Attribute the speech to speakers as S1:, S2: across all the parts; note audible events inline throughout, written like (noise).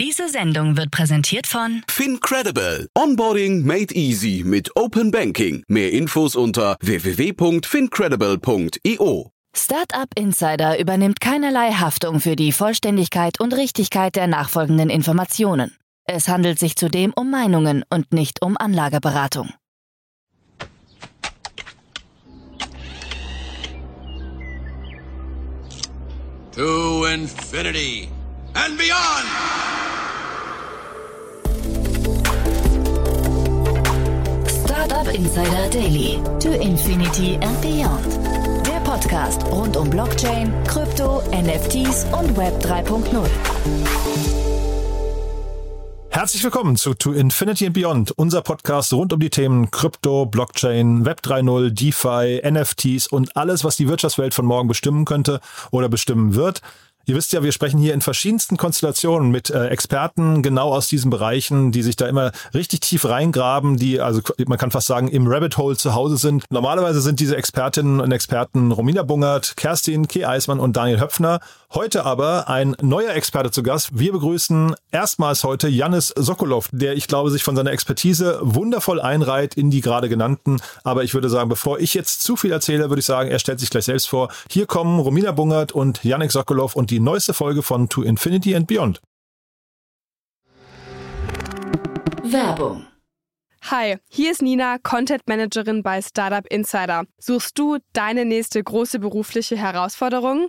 S1: Diese Sendung wird präsentiert von
S2: FinCredible. Onboarding made easy mit Open Banking. Mehr Infos unter www.fincredible.io.
S1: Startup Insider übernimmt keinerlei Haftung für die Vollständigkeit und Richtigkeit der nachfolgenden Informationen. Es handelt sich zudem um Meinungen und nicht um Anlageberatung.
S3: To infinity and beyond!
S1: Startup Insider Daily. To Infinity and Beyond. Der Podcast rund um Blockchain, Krypto, NFTs und Web 3.0.
S4: Herzlich willkommen zu To Infinity and Beyond, unser Podcast rund um die Themen Krypto, Blockchain, Web 3.0, DeFi, NFTs und alles, was die Wirtschaftswelt von morgen bestimmen könnte oder bestimmen wird. Ihr wisst ja, wir sprechen hier in verschiedensten Konstellationen mit äh, Experten genau aus diesen Bereichen, die sich da immer richtig tief reingraben, die also man kann fast sagen im Rabbit Hole zu Hause sind. Normalerweise sind diese Expertinnen und Experten Romina Bungert, Kerstin K. Eismann und Daniel Höpfner. Heute aber ein neuer Experte zu Gast. Wir begrüßen erstmals heute Janis Sokolov, der ich glaube sich von seiner Expertise wundervoll einreiht in die gerade genannten. Aber ich würde sagen, bevor ich jetzt zu viel erzähle, würde ich sagen, er stellt sich gleich selbst vor. Hier kommen Romina Bungert und Janik Sokolov und die neueste Folge von To Infinity and Beyond.
S1: Werbung.
S5: Hi, hier ist Nina, Content Managerin bei Startup Insider. Suchst du deine nächste große berufliche Herausforderung?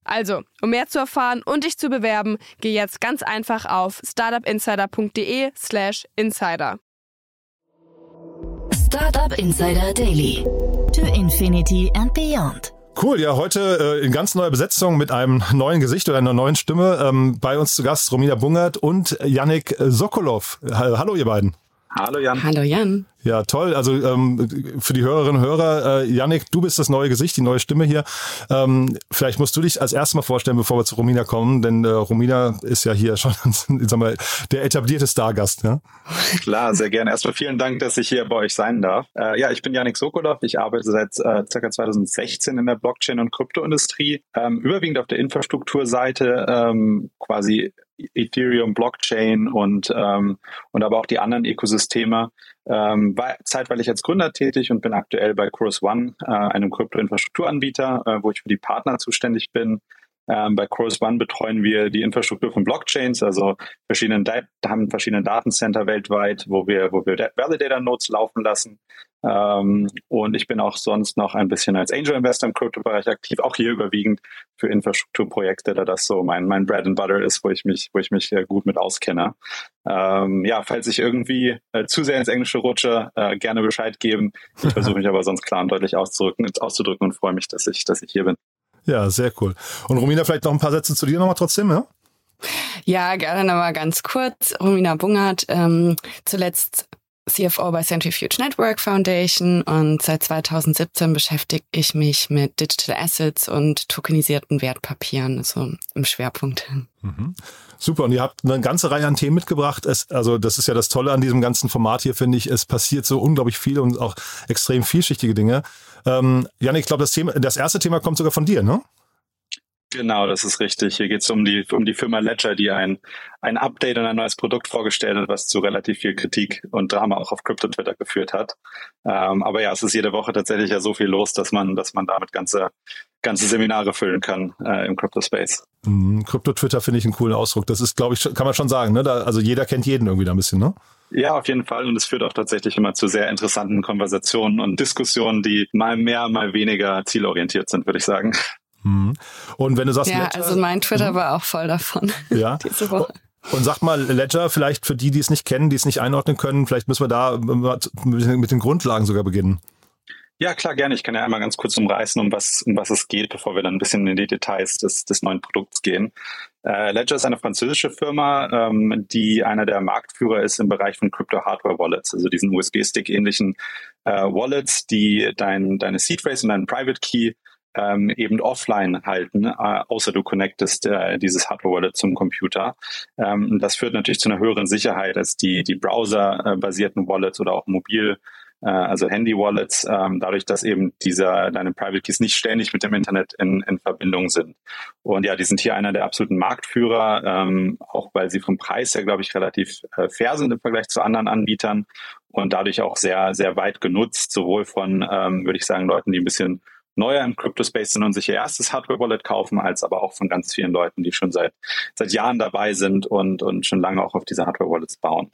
S5: Also, um mehr zu erfahren und dich zu bewerben, geh jetzt ganz einfach auf startupinsider.de/slash insider.
S1: Startup Insider Daily. To Infinity and Beyond.
S4: Cool, ja, heute äh, in ganz neuer Besetzung mit einem neuen Gesicht oder einer neuen Stimme. Ähm, bei uns zu Gast Romina Bungert und Yannick Sokolov. Hallo, ihr beiden.
S6: Hallo Jan.
S5: Hallo Jan.
S4: Ja, toll. Also ähm, für die Hörerinnen und Hörer, äh, Yannick, du bist das neue Gesicht, die neue Stimme hier. Ähm, vielleicht musst du dich als erstes mal vorstellen, bevor wir zu Romina kommen, denn äh, Romina ist ja hier (laughs) schon sag mal, der etablierte Stargast. Ja?
S6: Klar, sehr gerne. Erstmal vielen Dank, dass ich hier bei euch sein darf. Äh, ja, ich bin Yannick Sokolov. Ich arbeite seit äh, ca. 2016 in der Blockchain- und Kryptoindustrie, ähm, überwiegend auf der Infrastrukturseite, ähm, quasi Ethereum, Blockchain und, ähm, und aber auch die anderen Ökosysteme. Ähm, war zeitweilig als Gründer tätig und bin aktuell bei Chorus One, äh, einem Krypto-Infrastrukturanbieter, äh, wo ich für die Partner zuständig bin. Ähm, bei Chorus One betreuen wir die Infrastruktur von Blockchains, also verschiedene haben verschiedene Datencenter weltweit, wo wir, wo wir Validator Nodes laufen lassen. Ähm, und ich bin auch sonst noch ein bisschen als Angel Investor im Kryptobereich aktiv, auch hier überwiegend für Infrastrukturprojekte, da das so mein, mein Bread and Butter ist, wo ich mich, wo ich mich äh, gut mit auskenne. Ähm, ja, falls ich irgendwie äh, zu sehr ins Englische rutsche, äh, gerne Bescheid geben. Ich versuche mich aber sonst klar und deutlich auszudrücken, auszudrücken und freue mich, dass ich, dass ich hier bin.
S4: Ja, sehr cool. Und Romina, vielleicht noch ein paar Sätze zu dir nochmal trotzdem, ja?
S7: Ja, gerne nochmal ganz kurz. Romina Bungert, ähm, zuletzt CFO bei Centrifuge Network Foundation und seit 2017 beschäftige ich mich mit Digital Assets und tokenisierten Wertpapieren, also im Schwerpunkt.
S4: Mhm. Super, und ihr habt eine ganze Reihe an Themen mitgebracht. Es, also das ist ja das Tolle an diesem ganzen Format hier, finde ich. Es passiert so unglaublich viel und auch extrem vielschichtige Dinge. Ähm, Janik, ich glaube, das, das erste Thema kommt sogar von dir, ne?
S6: Genau, das ist richtig. Hier geht es um die, um die Firma Ledger, die ein, ein Update und ein neues Produkt vorgestellt hat, was zu relativ viel Kritik und Drama auch auf Crypto-Twitter geführt hat. Ähm, aber ja, es ist jede Woche tatsächlich ja so viel los, dass man, dass man damit ganze, ganze Seminare füllen kann äh, im Crypto-Space.
S4: Mhm, Crypto-Twitter finde ich einen coolen Ausdruck. Das ist, glaube ich, kann man schon sagen. Ne? Da, also jeder kennt jeden irgendwie da ein bisschen, ne?
S6: Ja, auf jeden Fall. Und es führt auch tatsächlich immer zu sehr interessanten Konversationen und Diskussionen, die mal mehr, mal weniger zielorientiert sind, würde ich sagen.
S4: Mhm. Und wenn du sagst,
S7: ja, Ledger, also mein Twitter mhm. war auch voll davon. (laughs)
S4: Ja. (laughs) diese Woche. Und sag mal, Ledger, vielleicht für die, die es nicht kennen, die es nicht einordnen können, vielleicht müssen wir da mit den Grundlagen sogar beginnen.
S6: Ja, klar, gerne. Ich kann ja einmal ganz kurz umreißen, um was, um was es geht, bevor wir dann ein bisschen in die Details des, des neuen Produkts gehen. Äh, Ledger ist eine französische Firma, ähm, die einer der Marktführer ist im Bereich von Crypto Hardware Wallets, also diesen USB-Stick ähnlichen äh, Wallets, die dein, deine Seed Phrase und deinen Private Key ähm, eben offline halten, äh, außer du connectest äh, dieses Hardware-Wallet zum Computer. Ähm, das führt natürlich zu einer höheren Sicherheit als die, die Browser-basierten Wallets oder auch mobil äh, also Handy-Wallets, ähm, dadurch, dass eben dieser, deine Private Keys nicht ständig mit dem Internet in, in Verbindung sind. Und ja, die sind hier einer der absoluten Marktführer, ähm, auch weil sie vom Preis her, glaube ich, relativ äh, fair sind im Vergleich zu anderen Anbietern und dadurch auch sehr, sehr weit genutzt, sowohl von, ähm, würde ich sagen, Leuten, die ein bisschen neuer im Crypto-Space sind und sich ihr erstes Hardware-Wallet kaufen, als aber auch von ganz vielen Leuten, die schon seit, seit Jahren dabei sind und, und schon lange auch auf diese Hardware-Wallets bauen.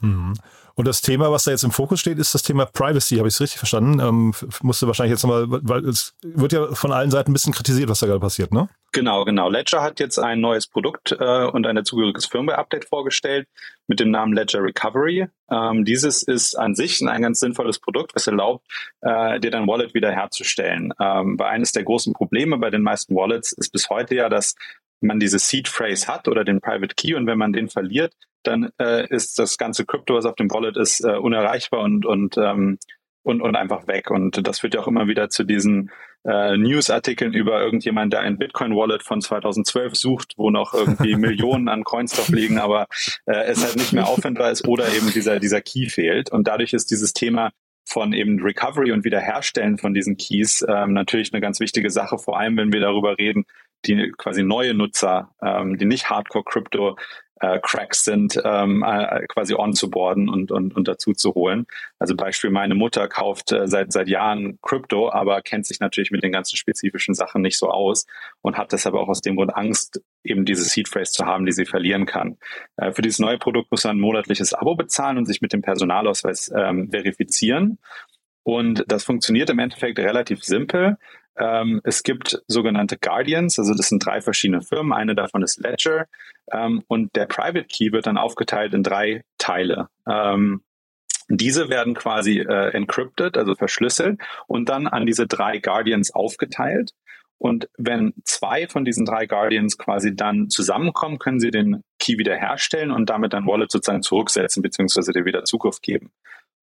S4: Mhm. Und das Thema, was da jetzt im Fokus steht, ist das Thema Privacy. Habe ich es richtig verstanden? Ähm, musste wahrscheinlich jetzt nochmal, weil es wird ja von allen Seiten ein bisschen kritisiert, was da gerade passiert, ne?
S6: Genau, genau. Ledger hat jetzt ein neues Produkt äh, und ein dazugehöriges Firmware-Update vorgestellt mit dem Namen Ledger Recovery. Ähm, dieses ist an sich ein ganz sinnvolles Produkt, was erlaubt, äh, dir dein Wallet wiederherzustellen. Ähm, weil eines der großen Probleme bei den meisten Wallets ist bis heute ja, dass man diese Seed Phrase hat oder den Private Key und wenn man den verliert, dann äh, ist das ganze Krypto, was auf dem Wallet ist, äh, unerreichbar und, und, ähm, und, und einfach weg. Und das führt ja auch immer wieder zu diesen äh, News-Artikeln über irgendjemand, der ein Bitcoin-Wallet von 2012 sucht, wo noch irgendwie (laughs) Millionen an Coins drauf liegen, aber äh, es halt nicht mehr auffindbar ist oder eben dieser, dieser Key fehlt. Und dadurch ist dieses Thema von eben Recovery und Wiederherstellen von diesen Keys ähm, natürlich eine ganz wichtige Sache, vor allem wenn wir darüber reden, die quasi neue Nutzer, ähm, die nicht Hardcore-Crypto äh, sind, ähm, äh, quasi onzuboarden und, und, und dazu zu holen. Also Beispiel, meine Mutter kauft äh, seit, seit Jahren Krypto, aber kennt sich natürlich mit den ganzen spezifischen Sachen nicht so aus und hat deshalb auch aus dem Grund Angst, eben diese Seed Phrase zu haben, die sie verlieren kann. Äh, für dieses neue Produkt muss man ein monatliches Abo bezahlen und sich mit dem Personalausweis ähm, verifizieren. Und das funktioniert im Endeffekt relativ simpel. Ähm, es gibt sogenannte Guardians, also das sind drei verschiedene Firmen. Eine davon ist Ledger ähm, und der Private Key wird dann aufgeteilt in drei Teile. Ähm, diese werden quasi äh, encrypted, also verschlüsselt und dann an diese drei Guardians aufgeteilt. Und wenn zwei von diesen drei Guardians quasi dann zusammenkommen, können sie den Key wiederherstellen und damit dann Wallet sozusagen zurücksetzen, beziehungsweise dir wieder Zugriff geben.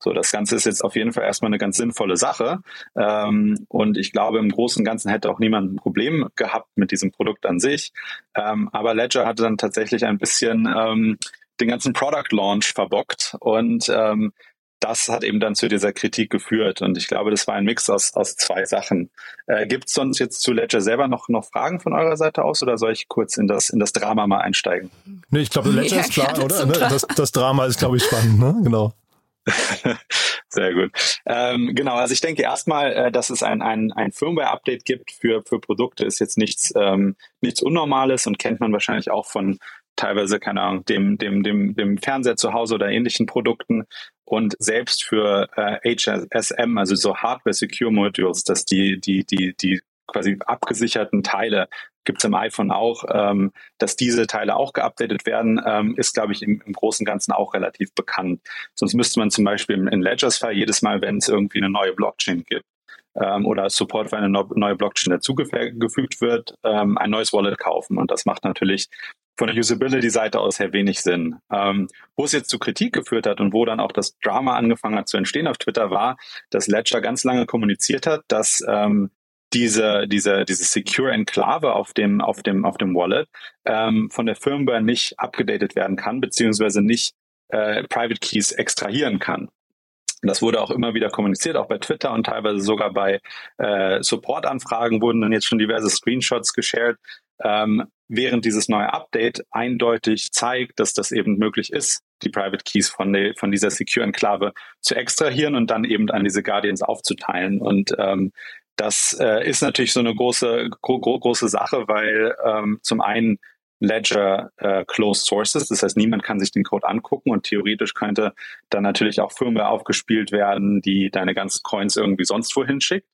S6: So, das Ganze ist jetzt auf jeden Fall erstmal eine ganz sinnvolle Sache. Ähm, und ich glaube, im Großen und Ganzen hätte auch niemand ein Problem gehabt mit diesem Produkt an sich. Ähm, aber Ledger hatte dann tatsächlich ein bisschen ähm, den ganzen Product Launch verbockt und ähm, das hat eben dann zu dieser Kritik geführt. Und ich glaube, das war ein Mix aus, aus zwei Sachen. Äh, Gibt es sonst jetzt zu Ledger selber noch, noch Fragen von eurer Seite aus oder soll ich kurz in das, in das Drama mal einsteigen?
S4: Nee, ich glaube, Ledger ja, ist klar, oder? Ne? Das, das Drama ist, glaube ich, spannend, ne? Genau. (laughs)
S6: Sehr gut. Ähm, genau, also ich denke erstmal, äh, dass es ein, ein, ein Firmware-Update gibt für, für Produkte, ist jetzt nichts, ähm, nichts Unnormales und kennt man wahrscheinlich auch von teilweise, keine Ahnung, dem, dem, dem, dem Fernseher zu Hause oder ähnlichen Produkten. Und selbst für äh, HSM, also so Hardware Secure Modules, dass die, die, die, die quasi abgesicherten Teile gibt es im iPhone auch, ähm, dass diese Teile auch geupdatet werden, ähm, ist, glaube ich, im, im Großen und Ganzen auch relativ bekannt. Sonst müsste man zum Beispiel in Ledgers Fall jedes Mal, wenn es irgendwie eine neue Blockchain gibt ähm, oder Support für eine neue Blockchain dazugefügt wird, ähm, ein neues Wallet kaufen. Und das macht natürlich von der Usability-Seite aus her wenig Sinn. Ähm, wo es jetzt zu Kritik geführt hat und wo dann auch das Drama angefangen hat zu entstehen auf Twitter war, dass Ledger ganz lange kommuniziert hat, dass ähm, diese, diese, diese Secure Enklave auf dem, auf dem, auf dem Wallet ähm, von der Firmware nicht abgedatet werden kann, beziehungsweise nicht äh, Private Keys extrahieren kann. Das wurde auch immer wieder kommuniziert, auch bei Twitter und teilweise sogar bei äh, Support-Anfragen wurden dann jetzt schon diverse Screenshots geshared, ähm, während dieses neue Update eindeutig zeigt, dass das eben möglich ist, die Private Keys von, der, von dieser Secure Enklave zu extrahieren und dann eben an diese Guardians aufzuteilen. Und ähm, das äh, ist natürlich so eine große, gro große Sache, weil ähm, zum einen Ledger äh, closed sources, das heißt, niemand kann sich den Code angucken und theoretisch könnte dann natürlich auch Firmware aufgespielt werden, die deine ganzen Coins irgendwie sonst wohin schickt.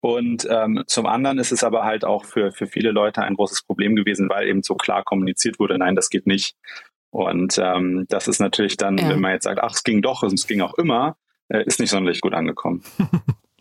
S6: Und ähm, zum anderen ist es aber halt auch für, für viele Leute ein großes Problem gewesen, weil eben so klar kommuniziert wurde, nein, das geht nicht. Und ähm, das ist natürlich dann, ja. wenn man jetzt sagt, ach, es ging doch und es ging auch immer, äh, ist nicht sonderlich gut angekommen. (laughs)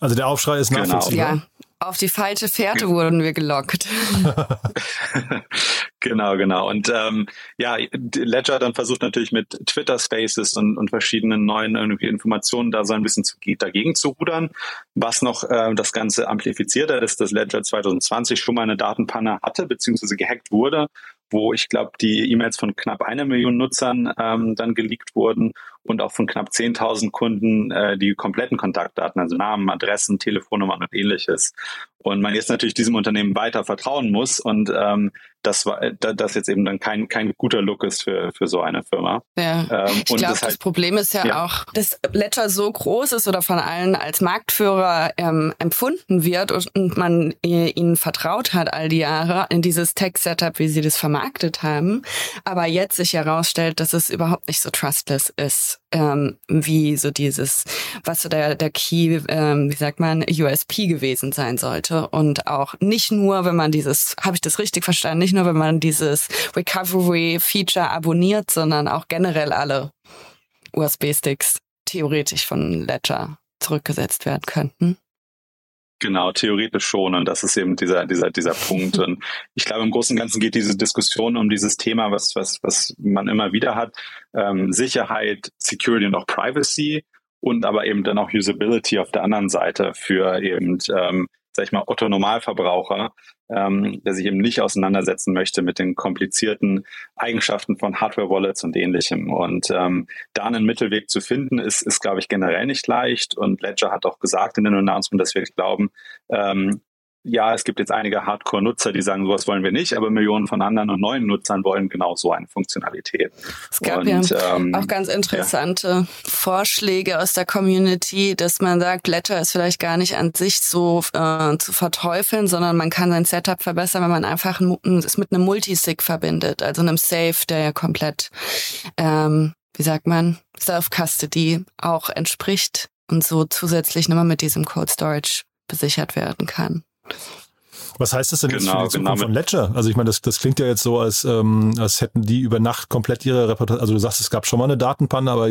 S4: Also der Aufschrei ist
S6: Genau.
S4: nachvollziehbar.
S7: Ja, auf die falsche Fährte wurden wir gelockt. (laughs)
S6: genau, genau. Und ähm, ja, Ledger hat dann versucht natürlich mit Twitter Spaces und, und verschiedenen neuen irgendwie Informationen da so ein bisschen zu, dagegen zu rudern. Was noch äh, das Ganze amplifiziert hat, ist, dass Ledger 2020 schon mal eine Datenpanne hatte, beziehungsweise gehackt wurde, wo ich glaube, die E-Mails von knapp einer Million Nutzern ähm, dann geleakt wurden und auch von knapp 10.000 Kunden äh, die kompletten Kontaktdaten, also Namen, Adressen, Telefonnummern und ähnliches. Und man jetzt natürlich diesem Unternehmen weiter vertrauen muss und ähm, das war das jetzt eben dann kein kein guter Look ist für für so eine Firma.
S7: Ja.
S6: Ähm,
S7: ich glaube,
S6: das
S7: das
S6: halt-
S7: Problem ist ja,
S6: Ja.
S7: auch, dass Ledger so groß ist oder von allen als Marktführer ähm, empfunden wird und, und man äh, ihnen vertraut hat all die Jahre in dieses Tech-Setup, wie sie das vermarktet haben, aber jetzt sich herausstellt, dass es überhaupt nicht so trustless ist, ähm, wie so dieses, was so der, der Key, ähm, wie sagt man, USP gewesen sein sollte und auch nicht nur, wenn man dieses, habe ich das richtig verstanden, nicht nur, wenn man dieses Recovery-Feature abonniert, sondern auch generell alle USB-Sticks theoretisch von Ledger zurückgesetzt werden könnten.
S6: Genau, theoretisch schon. Und das ist eben dieser, dieser, dieser Punkt. (laughs) Und ich glaube, im Großen und Ganzen geht diese Diskussion um dieses Thema, was, was, was man immer wieder hat. Ähm, Sicherheit, Security und auch Privacy und aber eben dann auch Usability auf der anderen Seite für eben, ähm, sag ich mal, Otto Normalverbraucher, ähm, der sich eben nicht auseinandersetzen möchte mit den komplizierten Eigenschaften von Hardware-Wallets und ähnlichem. Und ähm, da einen Mittelweg zu finden, ist, ist glaube ich, generell nicht leicht. Und Ledger hat auch gesagt in den Announcement, dass wir glauben, ähm, ja, es gibt jetzt einige Hardcore-Nutzer, die sagen, sowas wollen wir nicht, aber Millionen von anderen und neuen Nutzern wollen genau so eine Funktionalität.
S7: Es gab
S6: und,
S7: ja
S6: ähm,
S7: auch ganz interessante Vorschläge aus der Community, dass man sagt, Ledger ist vielleicht gar nicht an sich so äh, zu verteufeln, sondern man kann sein Setup verbessern, wenn man einfach ein- es mit einem Multisig verbindet, also einem Safe, der ja komplett, ähm, wie sagt man, Self-Custody auch entspricht und so zusätzlich nochmal mit diesem Cold Storage besichert werden kann.
S4: Was heißt das denn jetzt
S6: Genau,
S4: für die Zukunft
S6: genau.
S4: von Ledger? Also ich meine, das, das klingt ja jetzt so, als, ähm, als hätten die über Nacht komplett ihre Reputation, also du sagst, es gab schon mal eine Datenpanne, aber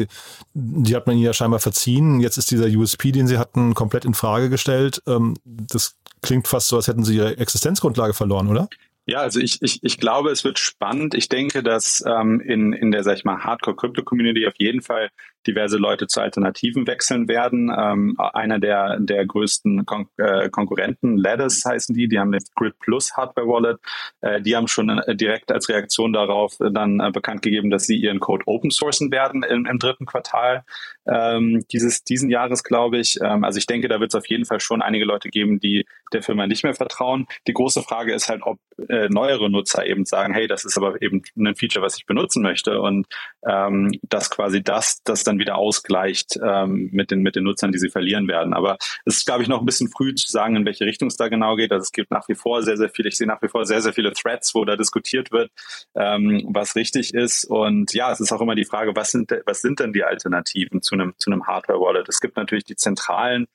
S4: die hat man ihnen ja scheinbar verziehen. Jetzt ist dieser USP, den sie hatten, komplett in Frage gestellt. Ähm, das klingt fast so, als hätten sie ihre Existenzgrundlage verloren, oder?
S6: Ja, also ich, ich, ich glaube, es wird spannend. Ich denke, dass ähm, in, in der, sag ich mal, Hardcore-Crypto-Community auf jeden Fall diverse Leute zu Alternativen wechseln werden. Ähm, einer der, der größten Kon äh, Konkurrenten, Lattice heißen die, die haben jetzt Grid Plus Hardware Wallet. Äh, die haben schon äh, direkt als Reaktion darauf äh, dann äh, bekannt gegeben, dass sie ihren Code open sourcen werden im, im dritten Quartal ähm, dieses diesen Jahres, glaube ich. Ähm, also ich denke, da wird es auf jeden Fall schon einige Leute geben, die der Firma nicht mehr vertrauen. Die große Frage ist halt, ob äh, neuere Nutzer eben sagen, hey, das ist aber eben ein Feature, was ich benutzen möchte und ähm, dass quasi das das dann wieder ausgleicht ähm, mit den mit den Nutzern, die sie verlieren werden. Aber es ist, glaube ich, noch ein bisschen früh zu sagen, in welche Richtung es da genau geht. Also es gibt nach wie vor sehr sehr viele. Ich sehe nach wie vor sehr sehr viele Threads, wo da diskutiert wird, ähm, was richtig ist. Und ja, es ist auch immer die Frage, was sind was sind denn die Alternativen zu einem zu einem Hardware Wallet? Es gibt natürlich die zentralen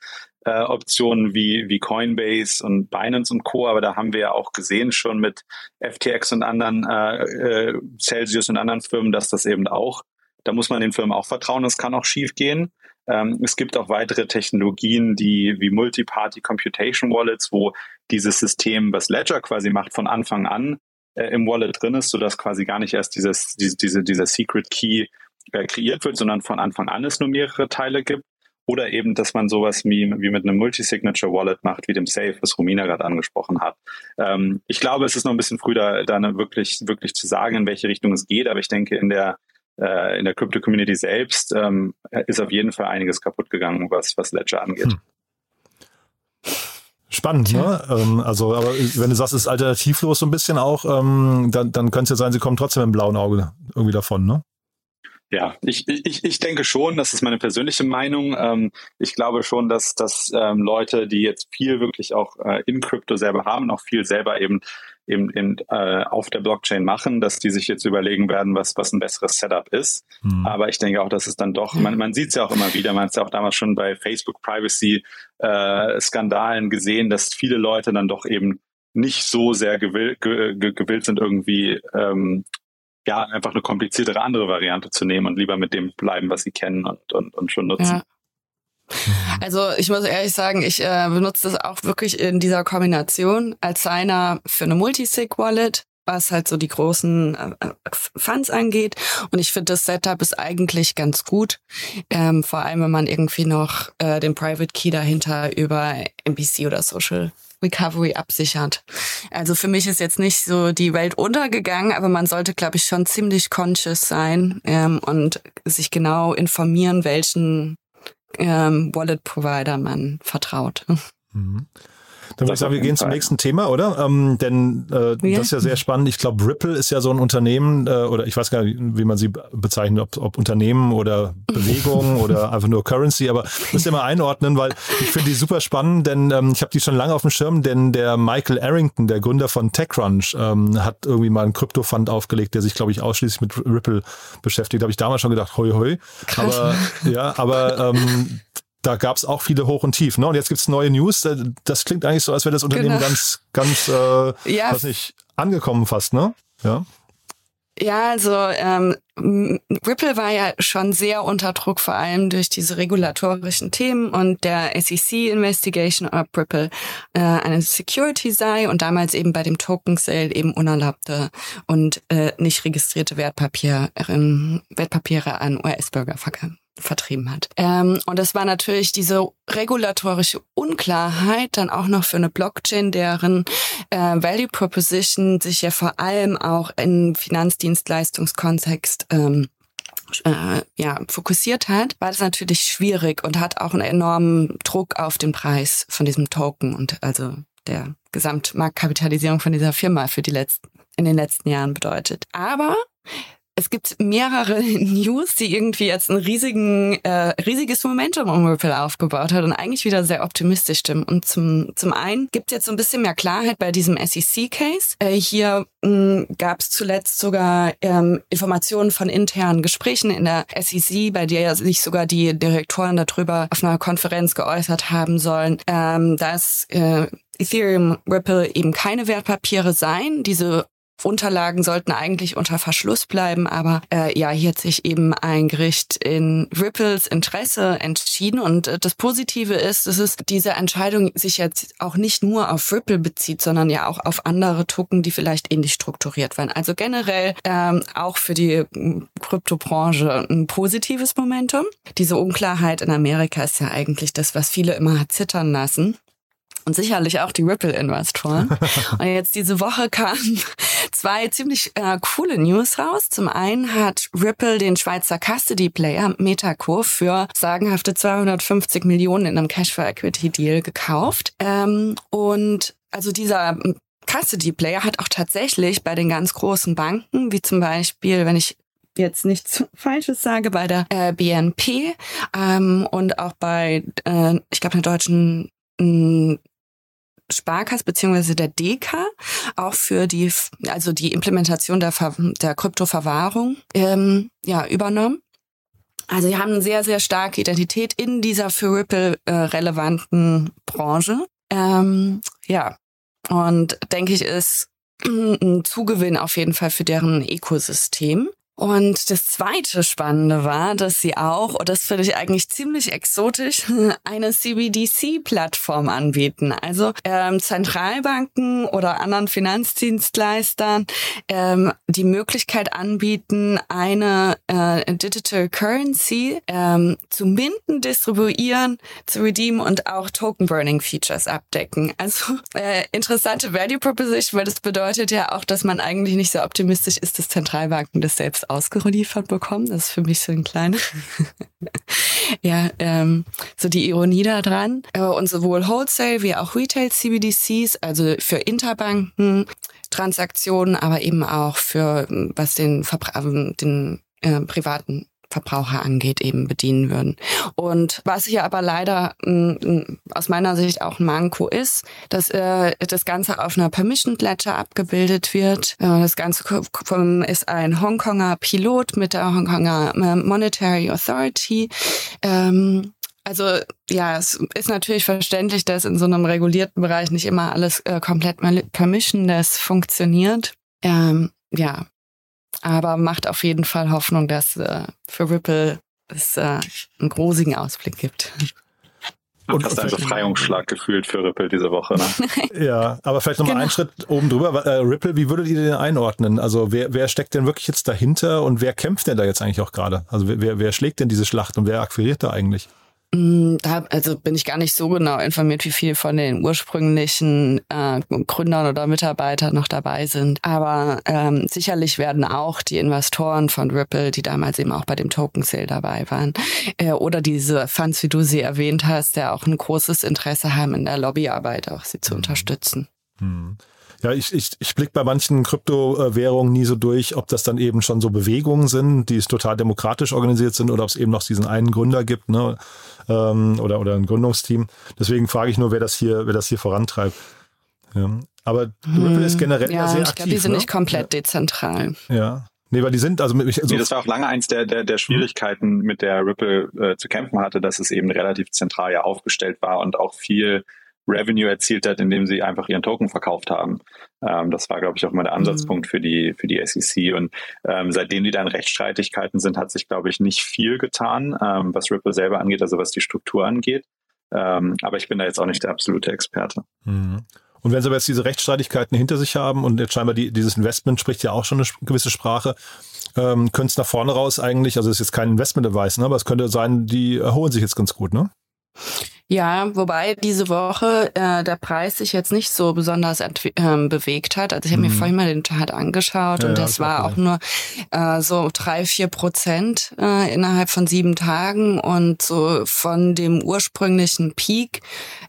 S6: äh, Optionen wie, wie Coinbase und Binance und Co. Aber da haben wir ja auch gesehen schon mit FTX und anderen äh, äh, Celsius und anderen Firmen, dass das eben auch, da muss man den Firmen auch vertrauen, es kann auch schief gehen. Ähm, es gibt auch weitere Technologien, die wie Multi-Party Computation Wallets, wo dieses System, was Ledger quasi macht, von Anfang an äh, im Wallet drin ist, sodass quasi gar nicht erst dieses, diese, diese, dieser Secret Key äh, kreiert wird, sondern von Anfang an es nur mehrere Teile gibt. Oder eben, dass man sowas wie, wie mit einem Multi-Signature Wallet macht, wie dem Safe, was Romina gerade angesprochen hat. Ähm, ich glaube, es ist noch ein bisschen früh, da, da wirklich, wirklich zu sagen, in welche Richtung es geht, aber ich denke, in der, äh, in der Crypto-Community selbst ähm, ist auf jeden Fall einiges kaputt gegangen, was, was Ledger angeht.
S4: Hm. Spannend, ne? Ähm, also, aber wenn du sagst, es ist alternativlos so ein bisschen auch, ähm, dann, dann könnte es ja sein, sie kommen trotzdem im blauen Auge irgendwie davon, ne?
S6: Ja, ich, ich, ich denke schon, das ist meine persönliche Meinung. Ähm, ich glaube schon, dass, dass ähm, Leute, die jetzt viel wirklich auch äh, in Krypto selber haben, auch viel selber eben eben, eben äh, auf der Blockchain machen, dass die sich jetzt überlegen werden, was, was ein besseres Setup ist.
S4: Hm.
S6: Aber ich denke auch, dass es dann doch, man, man sieht es ja auch immer wieder, man hat es ja auch damals schon bei Facebook Privacy äh, Skandalen gesehen, dass viele Leute dann doch eben nicht so sehr gewill, ge, ge, gewillt sind, irgendwie ähm, ja, einfach eine kompliziertere andere Variante zu nehmen und lieber mit dem bleiben, was sie kennen und, und, und schon nutzen.
S7: Ja. Also ich muss ehrlich sagen, ich äh, benutze das auch wirklich in dieser Kombination als Signer für eine Multisig-Wallet was halt so die großen äh, äh, Funds angeht. Und ich finde, das Setup ist eigentlich ganz gut. Ähm, vor allem, wenn man irgendwie noch äh, den Private Key dahinter über MPC oder Social Recovery absichert. Also für mich ist jetzt nicht so die Welt untergegangen, aber man sollte, glaube ich, schon ziemlich conscious sein ähm, und sich genau informieren, welchen ähm, Wallet-Provider man vertraut.
S4: Mhm. Dann würde ich sagen, wir gehen zum nächsten Thema, oder? Ähm, denn äh, das ist ja sehr spannend. Ich glaube, Ripple ist ja so ein Unternehmen, äh, oder ich weiß gar nicht, wie man sie bezeichnet, ob, ob Unternehmen oder Bewegung (laughs) oder einfach nur Currency, aber müsst ihr mal einordnen, weil ich finde die super spannend, denn ähm, ich habe die schon lange auf dem Schirm, denn der Michael Arrington, der Gründer von TechCrunch, ähm, hat irgendwie mal einen Krypto-Fund aufgelegt, der sich, glaube ich, ausschließlich mit Ripple beschäftigt. Da habe ich damals schon gedacht, hoi hoi. Krass. Aber ja, aber ähm, da gab es auch viele Hoch und Tief. Ne? Und jetzt gibt's neue News. Äh, das klingt eigentlich so, als wäre das Unternehmen genau. ganz, ganz, äh, ja. weiß nicht, angekommen fast, ne? Ja.
S7: Ja, also ähm, Ripple war ja schon sehr unter Druck, vor allem durch diese regulatorischen Themen und der SEC Investigation, ob Ripple äh, eine Security sei und damals eben bei dem Token Sale eben unerlaubte und äh, nicht registrierte Wertpapier, äh, Wertpapiere an US-Bürger verkaufen vertrieben hat. Ähm, und es war natürlich diese regulatorische Unklarheit dann auch noch für eine Blockchain, deren äh, Value Proposition sich ja vor allem auch im Finanzdienstleistungskontext ähm, äh, ja, fokussiert hat, war das natürlich schwierig und hat auch einen enormen Druck auf den Preis von diesem Token und also der Gesamtmarktkapitalisierung von dieser Firma für die letzten in den letzten Jahren bedeutet. Aber es gibt mehrere (laughs) News, die irgendwie jetzt ein riesigen, äh, riesiges Momentum um Ripple aufgebaut hat und eigentlich wieder sehr optimistisch stimmen. Und zum, zum einen gibt jetzt so ein bisschen mehr Klarheit bei diesem SEC-Case. Äh, hier gab es zuletzt sogar ähm, Informationen von internen Gesprächen in der SEC, bei der sich sogar die Direktoren darüber auf einer Konferenz geäußert haben sollen, ähm, dass äh, Ethereum Ripple eben keine Wertpapiere seien. Diese Unterlagen sollten eigentlich unter Verschluss bleiben, aber äh, ja, hier hat sich eben ein Gericht in Ripples Interesse entschieden und äh, das Positive ist, dass es diese Entscheidung sich jetzt auch nicht nur auf Ripple bezieht, sondern ja auch auf andere Token, die vielleicht ähnlich strukturiert waren. Also generell ähm, auch für die hm, Kryptobranche ein positives Momentum. Diese Unklarheit in Amerika ist ja eigentlich das, was viele immer hat zittern lassen und sicherlich auch die Ripple-Investoren. (laughs) und jetzt diese Woche kamen zwei ziemlich äh, coole News raus. Zum einen hat Ripple den Schweizer Custody-Player Metaco für sagenhafte 250 Millionen in einem Cash-for-Equity-Deal gekauft. Ähm, und also dieser Custody Player hat auch tatsächlich bei den ganz großen Banken, wie zum Beispiel, wenn ich jetzt nichts Falsches sage, bei der äh, BNP ähm, und auch bei, äh, ich glaube, der deutschen Sparkasse beziehungsweise der DK auch für die also die Implementation der Ver der Kryptoverwahrung ähm, ja übernommen. Also sie haben eine sehr sehr starke Identität in dieser für Ripple äh, relevanten Branche. Ähm, ja und denke ich ist ein Zugewinn auf jeden Fall für deren Ökosystem. Und das zweite Spannende war, dass sie auch, und das finde ich eigentlich ziemlich exotisch, (laughs) eine CBDC-Plattform anbieten. Also ähm, Zentralbanken oder anderen Finanzdienstleistern ähm, die Möglichkeit anbieten, eine äh, Digital Currency ähm, zu minden, distribuieren, zu redeemen und auch Token-Burning-Features abdecken. Also äh, interessante Value Proposition, weil das bedeutet ja auch, dass man eigentlich nicht so optimistisch ist, dass Zentralbanken das selbst ausgeliefert bekommen. Das ist für mich so ein kleiner, (laughs) ja, ähm, so die Ironie daran. Äh, und sowohl Wholesale wie auch Retail CBDCs, also für Interbanken, Transaktionen, aber eben auch für was den, Verbra den äh, privaten Verbraucher angeht, eben bedienen würden. Und was hier aber leider mh, aus meiner Sicht auch ein Manko ist, dass äh, das Ganze auf einer Permission Ledger abgebildet wird. Äh, das Ganze ist ein Hongkonger Pilot mit der Hongkonger äh, Monetary Authority. Ähm, also ja, es ist natürlich verständlich, dass in so einem regulierten Bereich nicht immer alles äh, komplett permissionless funktioniert. Ähm, ja, aber macht auf jeden Fall Hoffnung, dass äh, für Ripple es äh, einen großigen Ausblick gibt.
S6: Und hast einen Befreiungsschlag gefühlt für Ripple diese Woche.
S4: Ne? (laughs) ja, aber vielleicht nochmal genau. einen Schritt oben drüber. Äh, Ripple, wie würdet ihr den einordnen? Also wer, wer steckt denn wirklich jetzt dahinter und wer kämpft denn da jetzt eigentlich auch gerade? Also wer, wer schlägt denn diese Schlacht und wer akquiriert da eigentlich?
S7: Mm, da also bin ich gar nicht so genau informiert, wie viel von den ursprünglichen äh, Gründern oder Mitarbeitern noch dabei sind. Aber ähm, sicherlich werden auch die Investoren von Ripple, die damals eben auch bei dem Token Sale dabei waren, äh, oder diese Funds, wie du sie erwähnt hast, der auch ein großes Interesse haben in der Lobbyarbeit, auch sie zu mhm. unterstützen.
S4: Mhm. Ja, ich, ich, ich blicke bei manchen Kryptowährungen nie so durch, ob das dann eben schon so Bewegungen sind, die total demokratisch organisiert sind oder ob es eben noch diesen einen Gründer gibt, ne? Ähm, oder, oder ein Gründungsteam. Deswegen frage ich nur, wer das hier, wer das hier vorantreibt. Ja. Aber Ripple ist hm, generell ja, sehr aktiv. Ich glaube,
S7: die sind
S4: ne?
S7: nicht komplett dezentral.
S4: Ja. Nee, weil die sind, also, mit, also
S6: nee, das war auch lange eins der, der, der Schwierigkeiten, mit der Ripple äh, zu kämpfen hatte, dass es eben relativ zentral ja aufgestellt war und auch viel Revenue erzielt hat, indem sie einfach ihren Token verkauft haben. Ähm, das war, glaube ich, auch mal der Ansatzpunkt mhm. für die für die SEC. Und ähm, seitdem die dann Rechtsstreitigkeiten sind, hat sich, glaube ich, nicht viel getan, ähm, was Ripple selber angeht, also was die Struktur angeht. Ähm, aber ich bin da jetzt auch nicht der absolute Experte.
S4: Mhm. Und wenn sie aber jetzt diese Rechtsstreitigkeiten hinter sich haben und jetzt scheinbar die, dieses Investment spricht ja auch schon eine gewisse Sprache, ähm, könnte es nach vorne raus eigentlich, also es ist jetzt kein Investment-Device, ne, aber es könnte sein, die erholen sich jetzt ganz gut, ne?
S7: Ja, wobei diese Woche äh, der Preis sich jetzt nicht so besonders ähm, bewegt hat. Also ich habe mhm. mir vorhin mal den Chart angeschaut ja, und das ja, war auch nur äh, so drei, vier Prozent äh, innerhalb von sieben Tagen und so von dem ursprünglichen Peak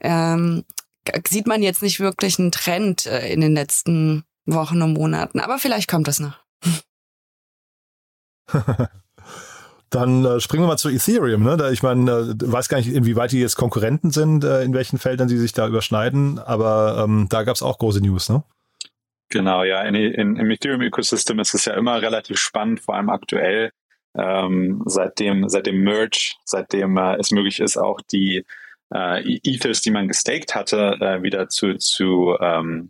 S7: ähm, sieht man jetzt nicht wirklich einen Trend äh, in den letzten Wochen und Monaten. Aber vielleicht kommt das noch. (laughs)
S4: Dann äh, springen wir mal zu Ethereum. Ne? Da, ich meine, äh, weiß gar nicht, inwieweit die jetzt Konkurrenten sind, äh, in welchen Feldern sie sich da überschneiden, aber ähm, da gab es auch große News, ne?
S6: Genau, ja. In, in, Im Ethereum-Ökosystem ist es ja immer relativ spannend, vor allem aktuell, ähm, seitdem, seit dem Merge, seitdem äh, es möglich ist, auch die äh, Ethers, die man gestaked hatte, äh, wieder zu, zu ähm,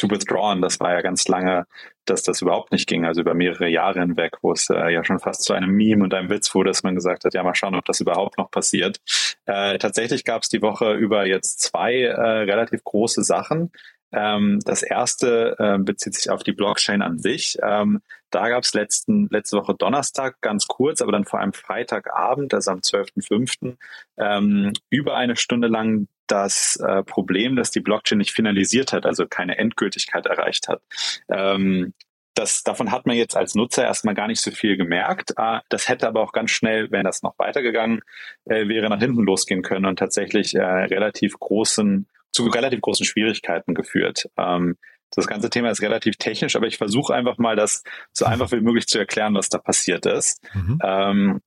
S6: zu withdrawn. Das war ja ganz lange, dass das überhaupt nicht ging, also über mehrere Jahre hinweg, wo es äh, ja schon fast zu einem Meme und einem Witz wurde, dass man gesagt hat, ja, mal schauen, ob das überhaupt noch passiert. Äh, tatsächlich gab es die Woche über jetzt zwei äh, relativ große Sachen. Ähm, das erste äh, bezieht sich auf die Blockchain an sich. Ähm, da gab es letzte Woche Donnerstag ganz kurz, aber dann vor allem Freitagabend, also am 12.05., ähm, über eine Stunde lang das äh, Problem, dass die Blockchain nicht finalisiert hat, also keine Endgültigkeit erreicht hat. Ähm, das, davon hat man jetzt als Nutzer erstmal gar nicht so viel gemerkt. Äh, das hätte aber auch ganz schnell, wenn das noch weitergegangen äh, wäre, nach hinten losgehen können und tatsächlich äh, relativ großen, zu relativ großen Schwierigkeiten geführt. Ähm, das ganze Thema ist relativ technisch, aber ich versuche einfach mal, das so einfach wie möglich zu erklären, was da passiert ist. Mhm. Ähm,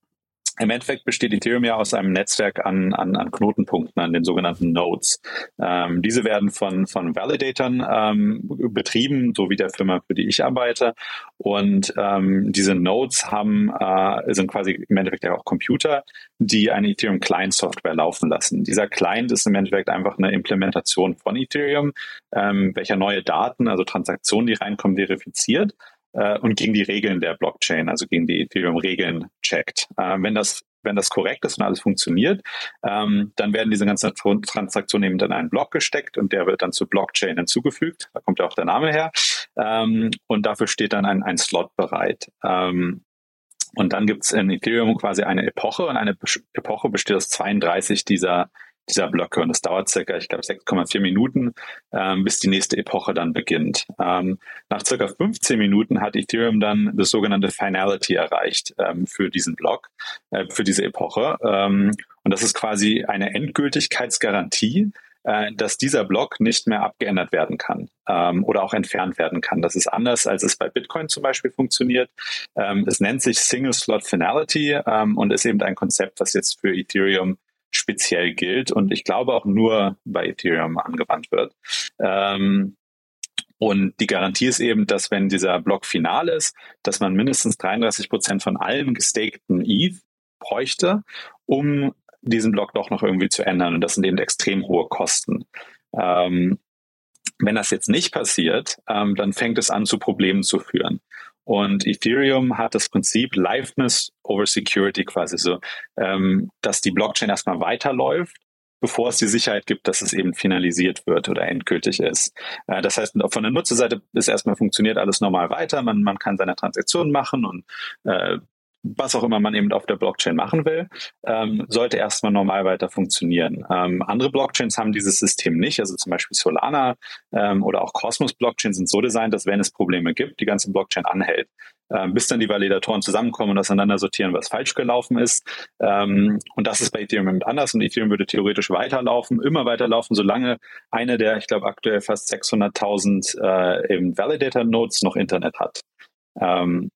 S6: im Endeffekt besteht Ethereum ja aus einem Netzwerk an, an, an Knotenpunkten, an den sogenannten Nodes. Ähm, diese werden von, von Validatoren ähm, betrieben, so wie der Firma, für die ich arbeite. Und ähm, diese Nodes haben, äh, sind quasi im Endeffekt ja auch Computer, die eine Ethereum Client Software laufen lassen. Dieser Client ist im Endeffekt einfach eine Implementation von Ethereum, ähm, welcher neue Daten, also Transaktionen, die reinkommen, verifiziert äh, und gegen die Regeln der Blockchain, also gegen die Ethereum-Regeln checkt. Äh, wenn das wenn das korrekt ist und alles funktioniert, ähm, dann werden diese ganzen Transaktionen eben in einen Block gesteckt und der wird dann zur Blockchain hinzugefügt. Da kommt ja auch der Name her. Ähm, und dafür steht dann ein, ein Slot bereit. Ähm, und dann gibt es in Ethereum quasi eine Epoche und eine Epoche besteht aus 32 dieser dieser Blöcke. Und es dauert circa, ich glaube, 6,4 Minuten, ähm, bis die nächste Epoche dann beginnt. Ähm, nach circa 15 Minuten hat Ethereum dann das sogenannte Finality erreicht ähm, für diesen Block, äh, für diese Epoche. Ähm, und das ist quasi eine Endgültigkeitsgarantie, äh, dass dieser Block nicht mehr abgeändert werden kann ähm, oder auch entfernt werden kann. Das ist anders, als es bei Bitcoin zum Beispiel funktioniert. Ähm, es nennt sich Single Slot Finality ähm, und ist eben ein Konzept, was jetzt für Ethereum speziell gilt und ich glaube auch nur bei Ethereum angewandt wird. Ähm, und die Garantie ist eben, dass wenn dieser Block final ist, dass man mindestens 33 Prozent von allen gestakten ETH bräuchte, um diesen Block doch noch irgendwie zu ändern. Und das sind eben extrem hohe Kosten. Ähm, wenn das jetzt nicht passiert, ähm, dann fängt es an, zu Problemen zu führen. Und Ethereum hat das Prinzip Liveness over Security quasi so, ähm, dass die Blockchain erstmal weiterläuft, bevor es die Sicherheit gibt, dass es eben finalisiert wird oder endgültig ist. Äh, das heißt, von der Nutzerseite ist erstmal funktioniert alles normal weiter. Man, man kann seine Transaktionen machen und äh, was auch immer man eben auf der Blockchain machen will, ähm, sollte erstmal normal weiter funktionieren. Ähm, andere Blockchains haben dieses System nicht, also zum Beispiel Solana ähm, oder auch Cosmos Blockchain sind so designt, dass wenn es Probleme gibt, die ganze Blockchain anhält, ähm, bis dann die Validatoren zusammenkommen und auseinander sortieren, was falsch gelaufen ist. Ähm, und das ist bei Ethereum eben anders und Ethereum würde theoretisch weiterlaufen, immer weiterlaufen, solange eine der, ich glaube aktuell fast 600.000 äh, eben Validator Nodes noch Internet hat. Ähm,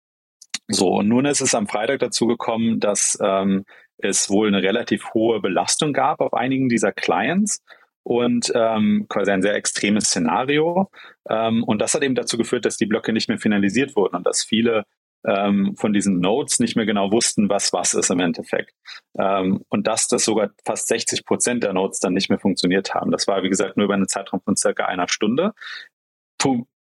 S6: so, und nun ist es am Freitag dazu gekommen, dass ähm, es wohl eine relativ hohe Belastung gab auf einigen dieser Clients und ähm, quasi ein sehr extremes Szenario. Ähm, und das hat eben dazu geführt, dass die Blöcke nicht mehr finalisiert wurden und dass viele ähm, von diesen Nodes nicht mehr genau wussten, was was ist im Endeffekt. Ähm, und dass das sogar fast 60 Prozent der Nodes dann nicht mehr funktioniert haben. Das war, wie gesagt, nur über einen Zeitraum von circa einer Stunde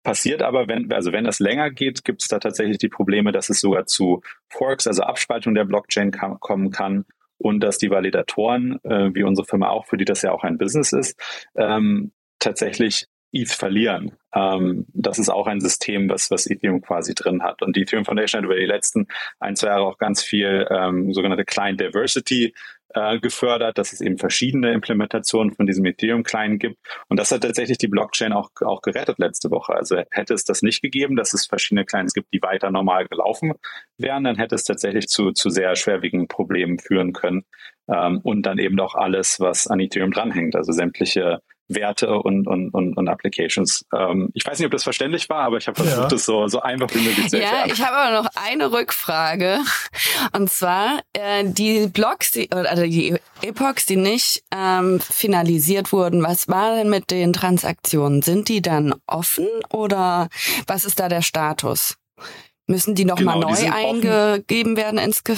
S6: passiert aber, wenn, also wenn das länger geht, gibt es da tatsächlich die Probleme, dass es sogar zu Forks, also Abspaltung der Blockchain kam, kommen kann und dass die Validatoren, äh, wie unsere Firma auch, für die das ja auch ein Business ist, ähm, tatsächlich ETH verlieren. Ähm, das ist auch ein System, was, was Ethereum quasi drin hat. Und die Ethereum Foundation hat über die letzten ein, zwei Jahre auch ganz viel ähm, sogenannte Client Diversity äh, gefördert, dass es eben verschiedene Implementationen von diesem Ethereum-Client gibt. Und das hat tatsächlich die Blockchain auch, auch gerettet letzte Woche. Also hätte es das nicht gegeben, dass es verschiedene Clients gibt, die weiter normal gelaufen wären, dann hätte es tatsächlich zu, zu sehr schwerwiegenden Problemen führen können. Ähm, und dann eben auch alles, was an Ethereum dranhängt, also sämtliche Werte und, und, und, und Applications. Ähm, ich weiß nicht, ob das verständlich war, aber ich habe versucht, ja. das so, so einfach wie möglich zu
S7: erklären. Ja, ich habe aber noch eine Rückfrage. Und zwar äh, die Blocks, die, oder die Epochs, die nicht ähm, finalisiert wurden, was war denn mit den Transaktionen? Sind die dann offen oder was ist da der Status? Müssen die nochmal genau, neu eingegeben offen. werden ins Ge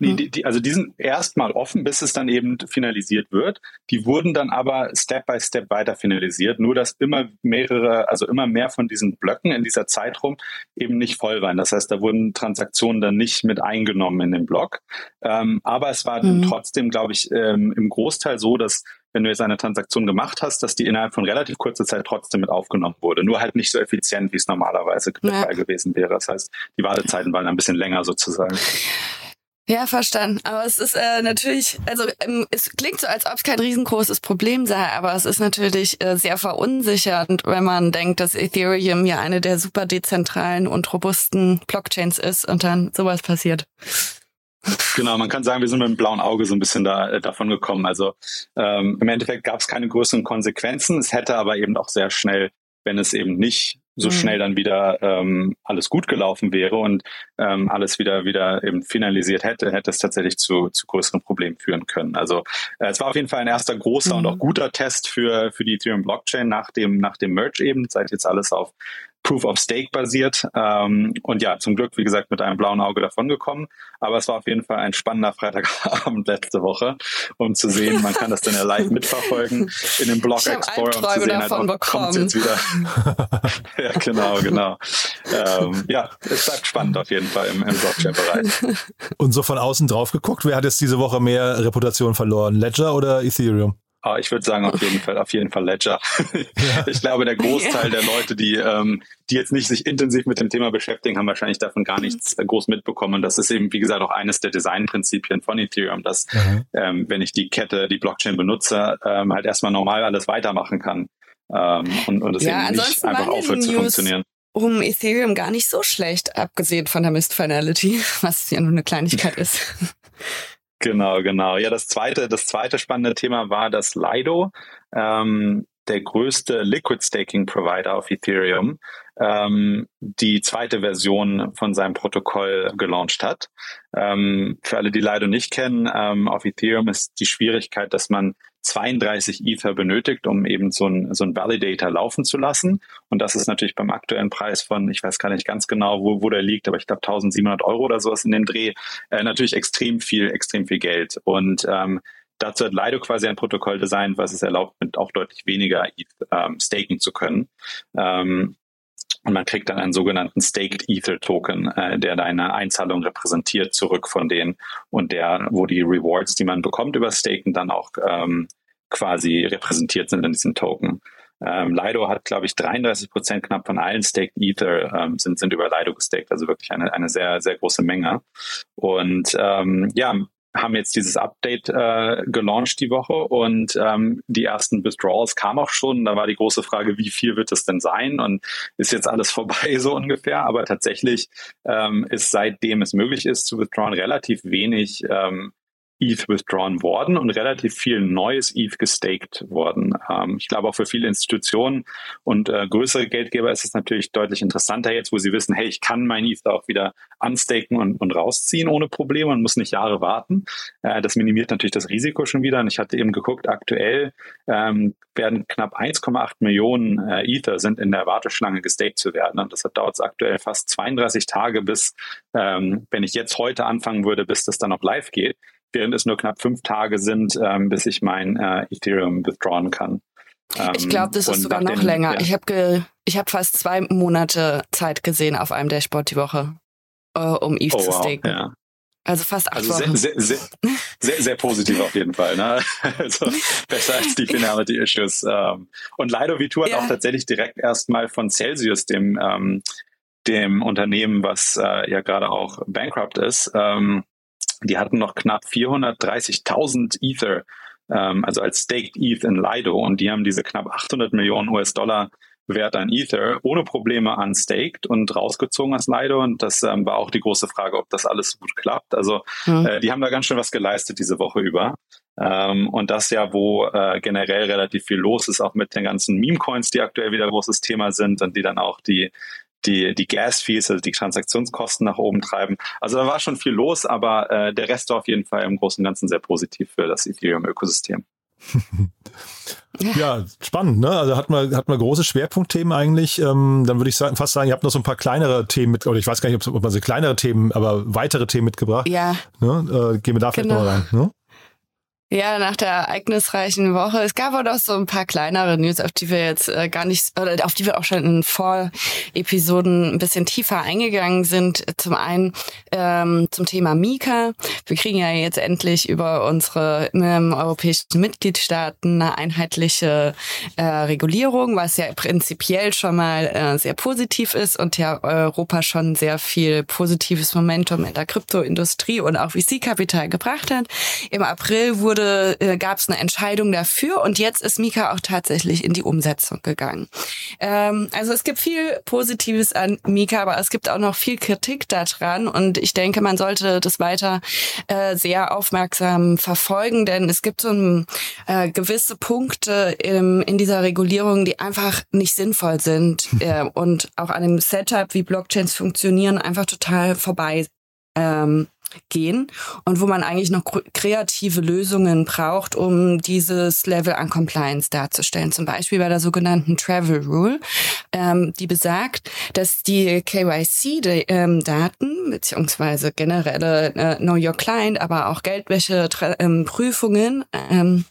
S6: Nee, hm. die, die, also die sind erstmal offen, bis es dann eben finalisiert wird. Die wurden dann aber Step by Step weiter finalisiert, nur dass immer mehrere, also immer mehr von diesen Blöcken in dieser Zeit rum eben nicht voll waren. Das heißt, da wurden Transaktionen dann nicht mit eingenommen in den Block. Ähm, aber es war mhm. trotzdem, glaube ich, ähm, im Großteil so, dass wenn du jetzt eine Transaktion gemacht hast, dass die innerhalb von relativ kurzer Zeit trotzdem mit aufgenommen wurde. Nur halt nicht so effizient, wie es normalerweise der Fall gewesen wäre. Das heißt, die Wartezeiten waren ein bisschen länger sozusagen.
S7: Ja, verstanden. Aber es ist äh, natürlich, also ähm, es klingt so, als ob es kein riesengroßes Problem sei, aber es ist natürlich äh, sehr verunsichernd, wenn man denkt, dass Ethereum ja eine der super dezentralen und robusten Blockchains ist und dann sowas passiert.
S6: Genau, man kann sagen, wir sind mit dem blauen Auge so ein bisschen da, äh, davon gekommen. Also ähm, im Endeffekt gab es keine größeren Konsequenzen. Es hätte aber eben auch sehr schnell, wenn es eben nicht so mhm. schnell dann wieder ähm, alles gut gelaufen wäre und ähm, alles wieder wieder eben finalisiert hätte, hätte es tatsächlich zu, zu größeren Problemen führen können. Also äh, es war auf jeden Fall ein erster großer mhm. und auch guter Test für für die Ethereum Blockchain nach dem nach dem Merge eben, seit jetzt alles auf Proof of Stake basiert. Ähm, und ja, zum Glück, wie gesagt, mit einem blauen Auge davongekommen. Aber es war auf jeden Fall ein spannender Freitagabend (laughs) letzte Woche, um zu sehen, man kann das dann ja live mitverfolgen in dem Blog Explorer und zu sehen, halt, oh, kommt jetzt wieder. (laughs) ja, genau, genau. Ähm, ja, es bleibt spannend auf jeden Fall im, im Blockchain-Bereich.
S4: Und so von außen drauf geguckt, wer hat jetzt diese Woche mehr Reputation verloren? Ledger oder Ethereum?
S6: Ah, ich würde sagen, auf jeden (laughs) Fall, auf jeden Fall Ledger. Ja. Ich glaube, der Großteil der Leute, die, ähm, die jetzt nicht sich intensiv mit dem Thema beschäftigen, haben wahrscheinlich davon gar nichts äh, groß mitbekommen. Und das ist eben, wie gesagt, auch eines der Designprinzipien von Ethereum, dass, mhm. ähm, wenn ich die Kette, die Blockchain benutze, ähm, halt erstmal normal alles weitermachen kann. Ähm, und, und es ja, eben nicht einfach aufhört zu funktionieren
S7: um Ethereum gar nicht so schlecht, abgesehen von der Mist Finality, (laughs) was ja nur eine Kleinigkeit ist.
S6: Genau, genau. Ja, das zweite, das zweite spannende Thema war, dass Lido, ähm, der größte Liquid Staking Provider auf Ethereum, ähm, die zweite Version von seinem Protokoll gelauncht hat. Ähm, für alle, die Lido nicht kennen, ähm, auf Ethereum ist die Schwierigkeit, dass man 32 Ether benötigt, um eben so ein, so ein Validator laufen zu lassen. Und das ist natürlich beim aktuellen Preis von, ich weiß gar nicht ganz genau, wo, wo der liegt, aber ich glaube 1700 Euro oder sowas in dem Dreh, äh, natürlich extrem viel, extrem viel Geld. Und ähm, dazu hat Lido quasi ein Protokoll designt, was es erlaubt, mit auch deutlich weniger ETH ähm, staken zu können. Ähm, Und man kriegt dann einen sogenannten Staked Ether Token, äh, der deine Einzahlung repräsentiert, zurück von denen und der, wo die Rewards, die man bekommt über Staken, dann auch ähm, quasi repräsentiert sind in diesem Token. Ähm, Lido hat, glaube ich, 33 Prozent knapp von allen Staked Ether ähm, sind, sind über Lido gestaked, also wirklich eine, eine sehr, sehr große Menge. Und ähm, ja, haben jetzt dieses Update äh, gelauncht die Woche und ähm, die ersten Withdrawals kamen auch schon. Da war die große Frage, wie viel wird es denn sein und ist jetzt alles (laughs) vorbei so ungefähr. Aber tatsächlich ähm, ist seitdem es möglich ist zu withdrawn relativ wenig ähm, ETH withdrawn worden und relativ viel neues ETH gestaked worden. Ähm, ich glaube auch für viele Institutionen und äh, größere Geldgeber ist es natürlich deutlich interessanter jetzt, wo sie wissen, hey, ich kann mein ETH auch wieder unstaken und, und rausziehen ohne Probleme und muss nicht Jahre warten. Äh, das minimiert natürlich das Risiko schon wieder. Und ich hatte eben geguckt, aktuell ähm, werden knapp 1,8 Millionen äh, Ether sind in der Warteschlange gestaked zu werden. Und das dauert aktuell fast 32 Tage bis, ähm, wenn ich jetzt heute anfangen würde, bis das dann noch live geht während es nur knapp fünf Tage sind, ähm, bis ich mein äh, Ethereum withdrawn kann.
S7: Ähm, ich glaube, das ist sogar noch den, länger. Ja. Ich habe ich hab fast zwei Monate Zeit gesehen auf einem Dashboard die Woche, äh, um ETH oh, zu staken. Wow, ja. Also fast acht also
S6: Wochen. Sehr, sehr, sehr, sehr, sehr positiv auf jeden Fall. Ne? (laughs) Also besser als die (laughs) Finality Issues. Ähm. Und Lido V2 hat ja. auch tatsächlich direkt erstmal von Celsius, dem, ähm, dem Unternehmen, was äh, ja gerade auch bankrupt ist, ähm, die hatten noch knapp 430.000 Ether, ähm, also als Staked ETH in Lido und die haben diese knapp 800 Millionen US-Dollar Wert an Ether ohne Probleme unstaked und rausgezogen aus Lido. Und das ähm, war auch die große Frage, ob das alles gut klappt. Also mhm. äh, die haben da ganz schön was geleistet diese Woche über. Ähm, und das ja, wo äh, generell relativ viel los ist, auch mit den ganzen Meme-Coins, die aktuell wieder großes Thema sind und die dann auch die die, die Gas-Fees, also die Transaktionskosten nach oben treiben. Also da war schon viel los, aber äh, der Rest war auf jeden Fall im Großen und Ganzen sehr positiv für das Ethereum-Ökosystem. (laughs)
S4: ja, spannend, ne? Also hat man, hat man große Schwerpunktthemen eigentlich. Ähm, dann würde ich sagen, fast sagen, ihr habt noch so ein paar kleinere Themen mit, oder ich weiß gar nicht, ob man so kleinere Themen, aber weitere Themen mitgebracht.
S7: Ja.
S4: Ne? Äh, gehen wir da vielleicht genau. mal rein. Ne?
S7: Ja, nach der ereignisreichen Woche. Es gab auch so ein paar kleinere News, auf die wir jetzt äh, gar nicht, oder auf die wir auch schon in Vorepisoden ein bisschen tiefer eingegangen sind. Zum einen ähm, zum Thema Mika. Wir kriegen ja jetzt endlich über unsere ähm, europäischen Mitgliedstaaten eine einheitliche äh, Regulierung, was ja prinzipiell schon mal äh, sehr positiv ist und ja Europa schon sehr viel positives Momentum in der Kryptoindustrie und auch VC-Kapital gebracht hat. Im April wurde wurde, äh, gab es eine Entscheidung dafür und jetzt ist Mika auch tatsächlich in die Umsetzung gegangen. Ähm, also es gibt viel Positives an Mika, aber es gibt auch noch viel Kritik daran und ich denke, man sollte das weiter äh, sehr aufmerksam verfolgen, denn es gibt so ein, äh, gewisse Punkte im, in dieser Regulierung, die einfach nicht sinnvoll sind (laughs) äh, und auch an dem Setup, wie Blockchains funktionieren, einfach total vorbei ähm, gehen und wo man eigentlich noch kreative Lösungen braucht, um dieses Level an Compliance darzustellen. Zum Beispiel bei der sogenannten Travel Rule, ähm, die besagt, dass die KYC-Daten beziehungsweise generelle äh, Know Your Client, aber auch Geldwäsche-Prüfungen ähm,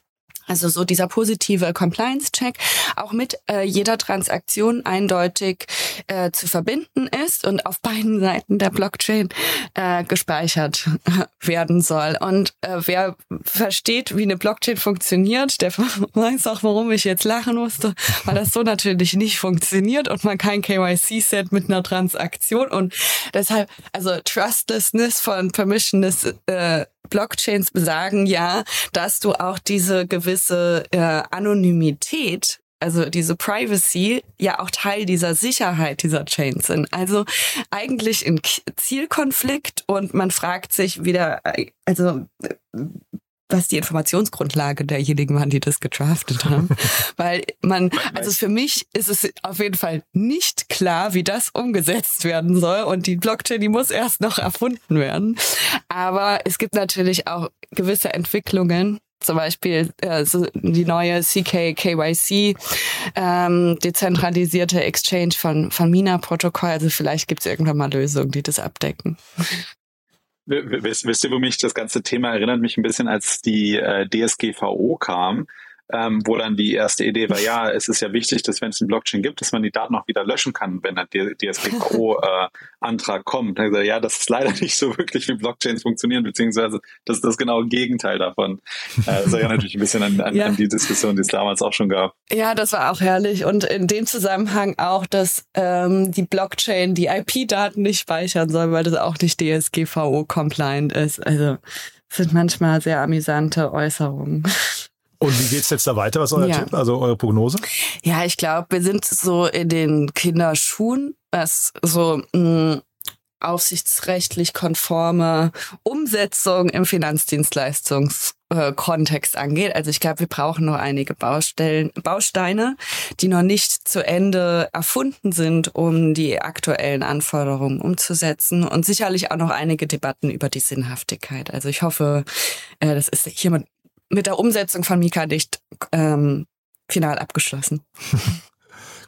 S7: also so dieser positive Compliance-Check auch mit äh, jeder Transaktion eindeutig äh, zu verbinden ist und auf beiden Seiten der Blockchain äh, gespeichert (laughs) werden soll. Und äh, wer versteht, wie eine Blockchain funktioniert, der (laughs) weiß auch, warum ich jetzt lachen musste, weil das so natürlich nicht funktioniert und man kein KYC-Set mit einer Transaktion und deshalb, also Trustlessness von Permissionless äh, Blockchains besagen ja, dass du auch diese gewisse äh, Anonymität also diese Privacy ja auch Teil dieser Sicherheit dieser Chains sind. Also eigentlich ein Zielkonflikt und man fragt sich wieder, äh, also was die Informationsgrundlage derjenigen waren, die das gedraftet haben. (laughs) Weil man, also für mich ist es auf jeden Fall nicht klar, wie das umgesetzt werden soll. Und die Blockchain, die muss erst noch erfunden werden. Aber es gibt natürlich auch gewisse Entwicklungen, zum Beispiel äh, so die neue CK KYC ähm, dezentralisierte Exchange von von Mina-Protokoll. Also vielleicht gibt es irgendwann mal Lösungen, die das abdecken.
S6: Wisst, ihr, wo mich das ganze Thema erinnert? Mich ein bisschen, als die äh, DSGVO kam, ähm, wo dann die erste Idee war, ja, es ist ja wichtig, dass wenn es eine Blockchain gibt, dass man die Daten auch wieder löschen kann, wenn der DSGVO-Antrag (laughs) äh, kommt. Dann gesagt, ja, das ist leider (laughs) nicht so wirklich, wie Blockchains funktionieren, beziehungsweise das ist das genaue Gegenteil davon. Äh, das erinnert natürlich ein bisschen an, an, ja. an die Diskussion, die es damals auch schon gab.
S7: Ja, das war auch herrlich. Und in dem Zusammenhang auch, dass ähm, die Blockchain die IP-Daten nicht speichern soll, weil das auch nicht DSGVO-compliant ist. Also sind manchmal sehr amüsante Äußerungen.
S4: Und wie geht's jetzt da weiter? Was ist euer ja. Tipp, also eure Prognose?
S7: Ja, ich glaube, wir sind so in den Kinderschuhen, was so mh, mm, aufsichtsrechtlich konforme Umsetzung im Finanzdienstleistungskontext angeht. Also ich glaube, wir brauchen noch einige Baustellen, Bausteine, die noch nicht zu Ende erfunden sind, um die aktuellen Anforderungen umzusetzen und sicherlich auch noch einige Debatten über die Sinnhaftigkeit. Also ich hoffe, äh, das ist hiermit mit der Umsetzung von Mika nicht ähm, final abgeschlossen. (laughs)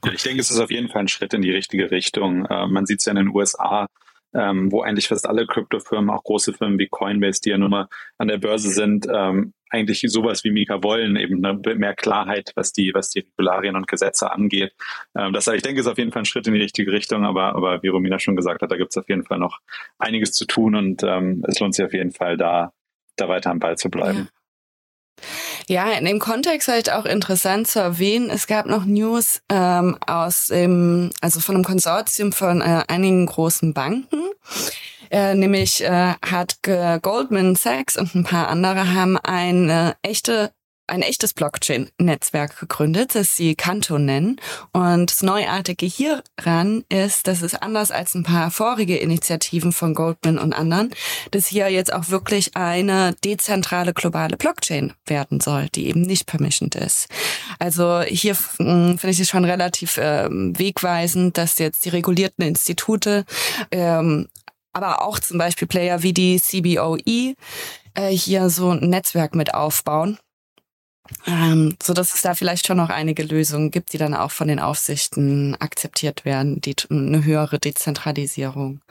S6: Ja, ich denke, es ist auf jeden Fall ein Schritt in die richtige Richtung. Äh, man sieht es ja in den USA, ähm, wo eigentlich fast alle Kryptofirmen, auch große Firmen wie Coinbase, die ja nun mal an der Börse sind, ähm, eigentlich sowas wie Mika wollen, eben ne, mehr Klarheit, was die, was die Regularien und Gesetze angeht. Ähm, das, ich denke, ist auf jeden Fall ein Schritt in die richtige Richtung, aber, aber wie Romina schon gesagt hat, da gibt es auf jeden Fall noch einiges zu tun und ähm, es lohnt sich auf jeden Fall, da, da weiter am Ball zu bleiben.
S7: Ja. Ja, in dem Kontext vielleicht auch interessant zu erwähnen, es gab noch News ähm, aus dem, also von einem Konsortium von äh, einigen großen Banken. Äh, nämlich äh, hat Goldman Sachs und ein paar andere haben eine echte ein echtes Blockchain-Netzwerk gegründet, das sie Kanto nennen. Und das Neuartige hieran ist, dass es anders als ein paar vorige Initiativen von Goldman und anderen, dass hier jetzt auch wirklich eine dezentrale globale Blockchain werden soll, die eben nicht permissioned ist. Also hier hm, finde ich es schon relativ äh, wegweisend, dass jetzt die regulierten Institute ähm, aber auch zum Beispiel Player wie die CBOE äh, hier so ein Netzwerk mit aufbauen ähm, so dass es da vielleicht schon noch einige Lösungen gibt, die dann auch von den Aufsichten akzeptiert werden, die eine höhere Dezentralisierung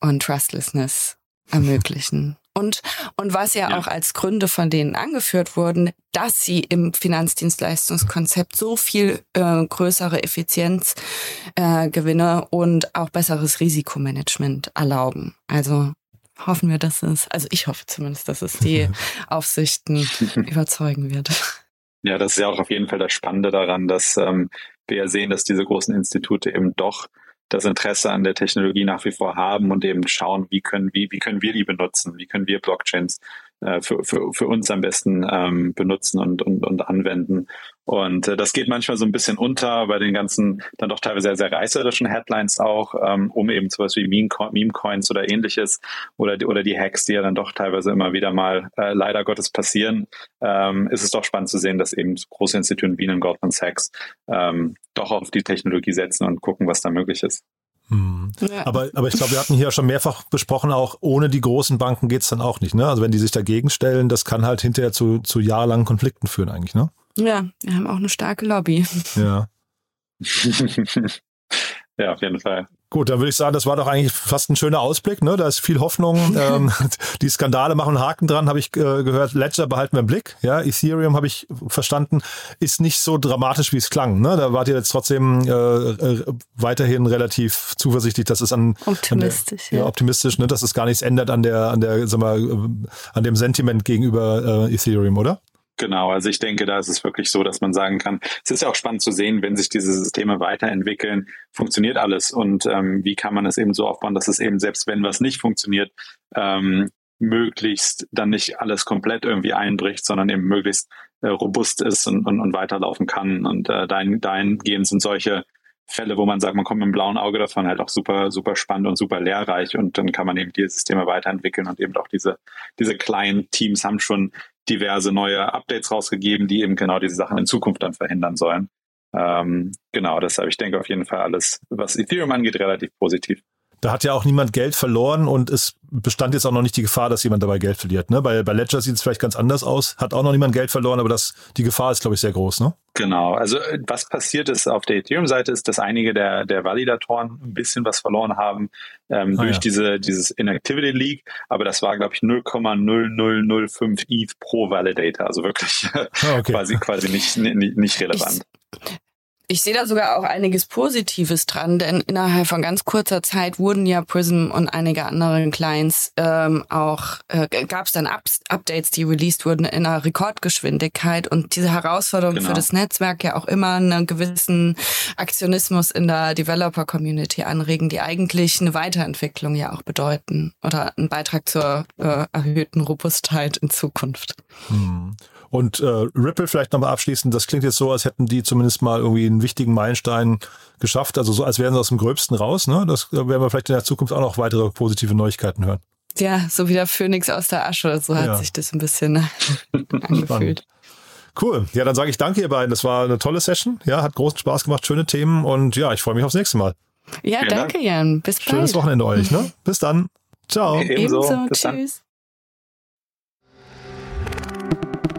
S7: und Trustlessness ermöglichen. (laughs) Und, und was ja, ja, auch als Gründe von denen angeführt wurden, dass sie im Finanzdienstleistungskonzept so viel äh, größere Effizienzgewinne äh, und auch besseres Risikomanagement erlauben. Also hoffen wir, dass es, also ich hoffe zumindest, dass es die (laughs) Aufsichten überzeugen wird.
S6: Ja, das ist ja auch auf jeden Fall das Spannende daran, dass ähm, wir ja sehen, dass diese großen Institute eben doch das Interesse an der Technologie nach wie vor haben und eben schauen, wie können, wie, wie können wir die benutzen, wie können wir Blockchains äh, für, für, für uns am besten ähm, benutzen und, und, und anwenden. Und äh, das geht manchmal so ein bisschen unter bei den ganzen dann doch teilweise sehr, sehr reißerischen Headlines auch, ähm, um eben sowas wie Meme-Coins oder ähnliches oder die, oder die Hacks, die ja dann doch teilweise immer wieder mal äh, leider Gottes passieren, ähm, ist es doch spannend zu sehen, dass eben große Institute wie in Goldman Sachs ähm, doch auf die Technologie setzen und gucken, was da möglich ist.
S4: Mhm. Ja. Aber, aber ich glaube, wir hatten hier schon mehrfach besprochen, auch ohne die großen Banken geht's dann auch nicht. Ne? Also wenn die sich dagegen stellen, das kann halt hinterher zu, zu jahrelangen Konflikten führen eigentlich. Ne?
S7: Ja, wir haben auch eine starke Lobby.
S4: Ja. (laughs)
S6: ja, auf jeden Fall.
S4: Gut, dann würde ich sagen, das war doch eigentlich fast ein schöner Ausblick. Ne? Da ist viel Hoffnung. (laughs) ähm, die Skandale machen einen Haken dran, habe ich äh, gehört. Ledger behalten wir im Blick. Ja, Ethereum habe ich verstanden, ist nicht so dramatisch, wie es klang. Ne? Da wart ihr jetzt trotzdem äh, äh, weiterhin relativ zuversichtlich, dass es an
S7: optimistisch,
S4: an der, ja. ja. optimistisch, ne? dass es gar nichts ändert an der an der, sag mal, äh, an dem Sentiment gegenüber äh, Ethereum, oder?
S6: Genau, also ich denke, da ist es wirklich so, dass man sagen kann, es ist ja auch spannend zu sehen, wenn sich diese Systeme weiterentwickeln, funktioniert alles und ähm, wie kann man es eben so aufbauen, dass es eben selbst wenn was nicht funktioniert, ähm, möglichst dann nicht alles komplett irgendwie einbricht, sondern eben möglichst äh, robust ist und, und, und weiterlaufen kann. Und äh, dahin, dahingehend sind solche Fälle, wo man sagt, man kommt mit einem blauen Auge davon, halt auch super, super spannend und super lehrreich und dann kann man eben die Systeme weiterentwickeln und eben auch diese, diese kleinen Teams haben schon diverse neue Updates rausgegeben, die eben genau diese Sachen in Zukunft dann verhindern sollen. Ähm, genau, deshalb, ich denke auf jeden Fall alles, was Ethereum angeht, relativ positiv.
S4: Da hat ja auch niemand Geld verloren und es bestand jetzt auch noch nicht die Gefahr, dass jemand dabei Geld verliert. Ne? Bei, bei Ledger sieht es vielleicht ganz anders aus, hat auch noch niemand Geld verloren, aber das, die Gefahr ist, glaube ich, sehr groß. Ne?
S6: Genau, also äh, was passiert ist auf der Ethereum-Seite ist, dass einige der, der Validatoren ein bisschen was verloren haben ähm, ah, durch ja. diese, dieses Inactivity Leak, aber das war, glaube ich, 0,0005 ETH pro Validator, also wirklich (laughs) ah, okay. quasi, quasi nicht, nicht, nicht relevant.
S7: Ich ich sehe da sogar auch einiges Positives dran, denn innerhalb von ganz kurzer Zeit wurden ja Prism und einige andere Clients ähm, auch, äh, gab es dann Up Updates, die released wurden in einer Rekordgeschwindigkeit und diese Herausforderung genau. für das Netzwerk ja auch immer einen gewissen Aktionismus in der Developer-Community anregen, die eigentlich eine Weiterentwicklung ja auch bedeuten oder einen Beitrag zur äh, erhöhten Robustheit in Zukunft.
S4: Hm. Und äh, Ripple vielleicht nochmal abschließend, das klingt jetzt so, als hätten die zumindest mal irgendwie einen wichtigen Meilenstein geschafft, also so, als wären sie aus dem Gröbsten raus. Ne? Das werden wir vielleicht in der Zukunft auch noch weitere positive Neuigkeiten hören.
S7: Ja, so wie der Phönix aus der Asche, so hat ja. sich das ein bisschen (laughs) angefühlt.
S4: Cool. Ja, dann sage ich danke ihr beiden. Das war eine tolle Session. Ja, hat großen Spaß gemacht, schöne Themen und ja, ich freue mich aufs nächste Mal.
S7: Ja, Vielen danke, Dank. Jan. Bis bald.
S4: Schönes Wochenende euch. Ne? Bis dann. Ciao.
S7: Ebenso. Ebenso. Bis Tschüss.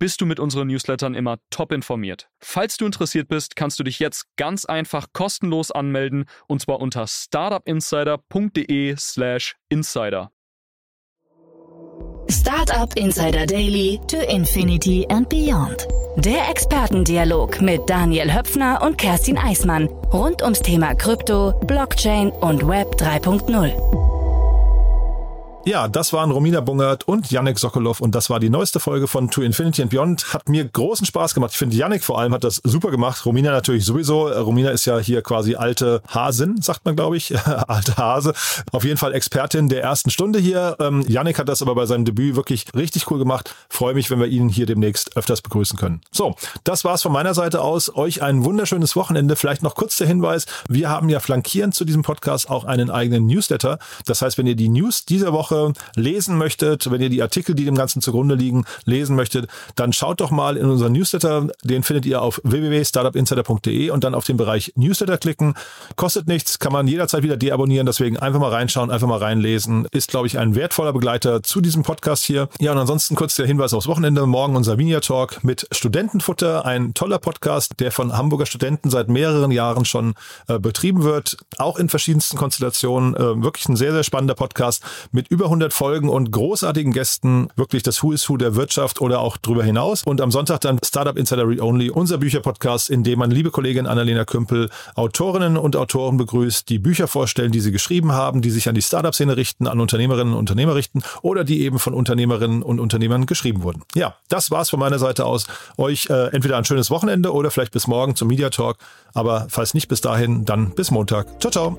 S8: bist du mit unseren Newslettern immer top informiert. Falls du interessiert bist, kannst du dich jetzt ganz einfach kostenlos anmelden und zwar unter startupinsider.de/slash insider.
S1: Startup Insider Daily to Infinity and Beyond. Der Expertendialog mit Daniel Höpfner und Kerstin Eismann rund ums Thema Krypto, Blockchain und Web 3.0.
S4: Ja, das waren Romina Bungert und Yannick Sokolov und das war die neueste Folge von To Infinity and Beyond. Hat mir großen Spaß gemacht. Ich finde, Yannick vor allem hat das super gemacht. Romina natürlich sowieso. Romina ist ja hier quasi alte Hasin, sagt man, glaube ich. (laughs) alte Hase. Auf jeden Fall Expertin der ersten Stunde hier. Ähm, Yannick hat das aber bei seinem Debüt wirklich richtig cool gemacht. Freue mich, wenn wir ihn hier demnächst öfters begrüßen können. So, das war's von meiner Seite aus. Euch ein wunderschönes Wochenende. Vielleicht noch kurz der Hinweis. Wir haben ja flankierend zu diesem Podcast auch einen eigenen Newsletter. Das heißt, wenn ihr die News dieser Woche Woche lesen möchtet, wenn ihr die Artikel, die dem Ganzen zugrunde liegen, lesen möchtet, dann schaut doch mal in unseren Newsletter. Den findet ihr auf www.startupinsider.de und dann auf den Bereich Newsletter klicken. Kostet nichts, kann man jederzeit wieder deabonnieren. Deswegen einfach mal reinschauen, einfach mal reinlesen. Ist, glaube ich, ein wertvoller Begleiter zu diesem Podcast hier. Ja, und ansonsten kurz der Hinweis aufs Wochenende. Morgen unser Vinia Talk mit Studentenfutter. Ein toller Podcast, der von Hamburger Studenten seit mehreren Jahren schon äh, betrieben wird. Auch in verschiedensten Konstellationen. Äh, wirklich ein sehr, sehr spannender Podcast mit über über 100 Folgen und großartigen Gästen, wirklich das Who is Who der Wirtschaft oder auch drüber hinaus. Und am Sonntag dann Startup Insider Read Only, unser Bücherpodcast, in dem man liebe Kollegin Annalena Kümpel Autorinnen und Autoren begrüßt, die Bücher vorstellen, die sie geschrieben haben, die sich an die Startup-Szene richten, an Unternehmerinnen und Unternehmer richten oder die eben von Unternehmerinnen und Unternehmern geschrieben wurden. Ja, das war's von meiner Seite aus. Euch äh, entweder ein schönes Wochenende oder vielleicht bis morgen zum Media Talk. Aber falls nicht bis dahin, dann bis Montag. Ciao, ciao.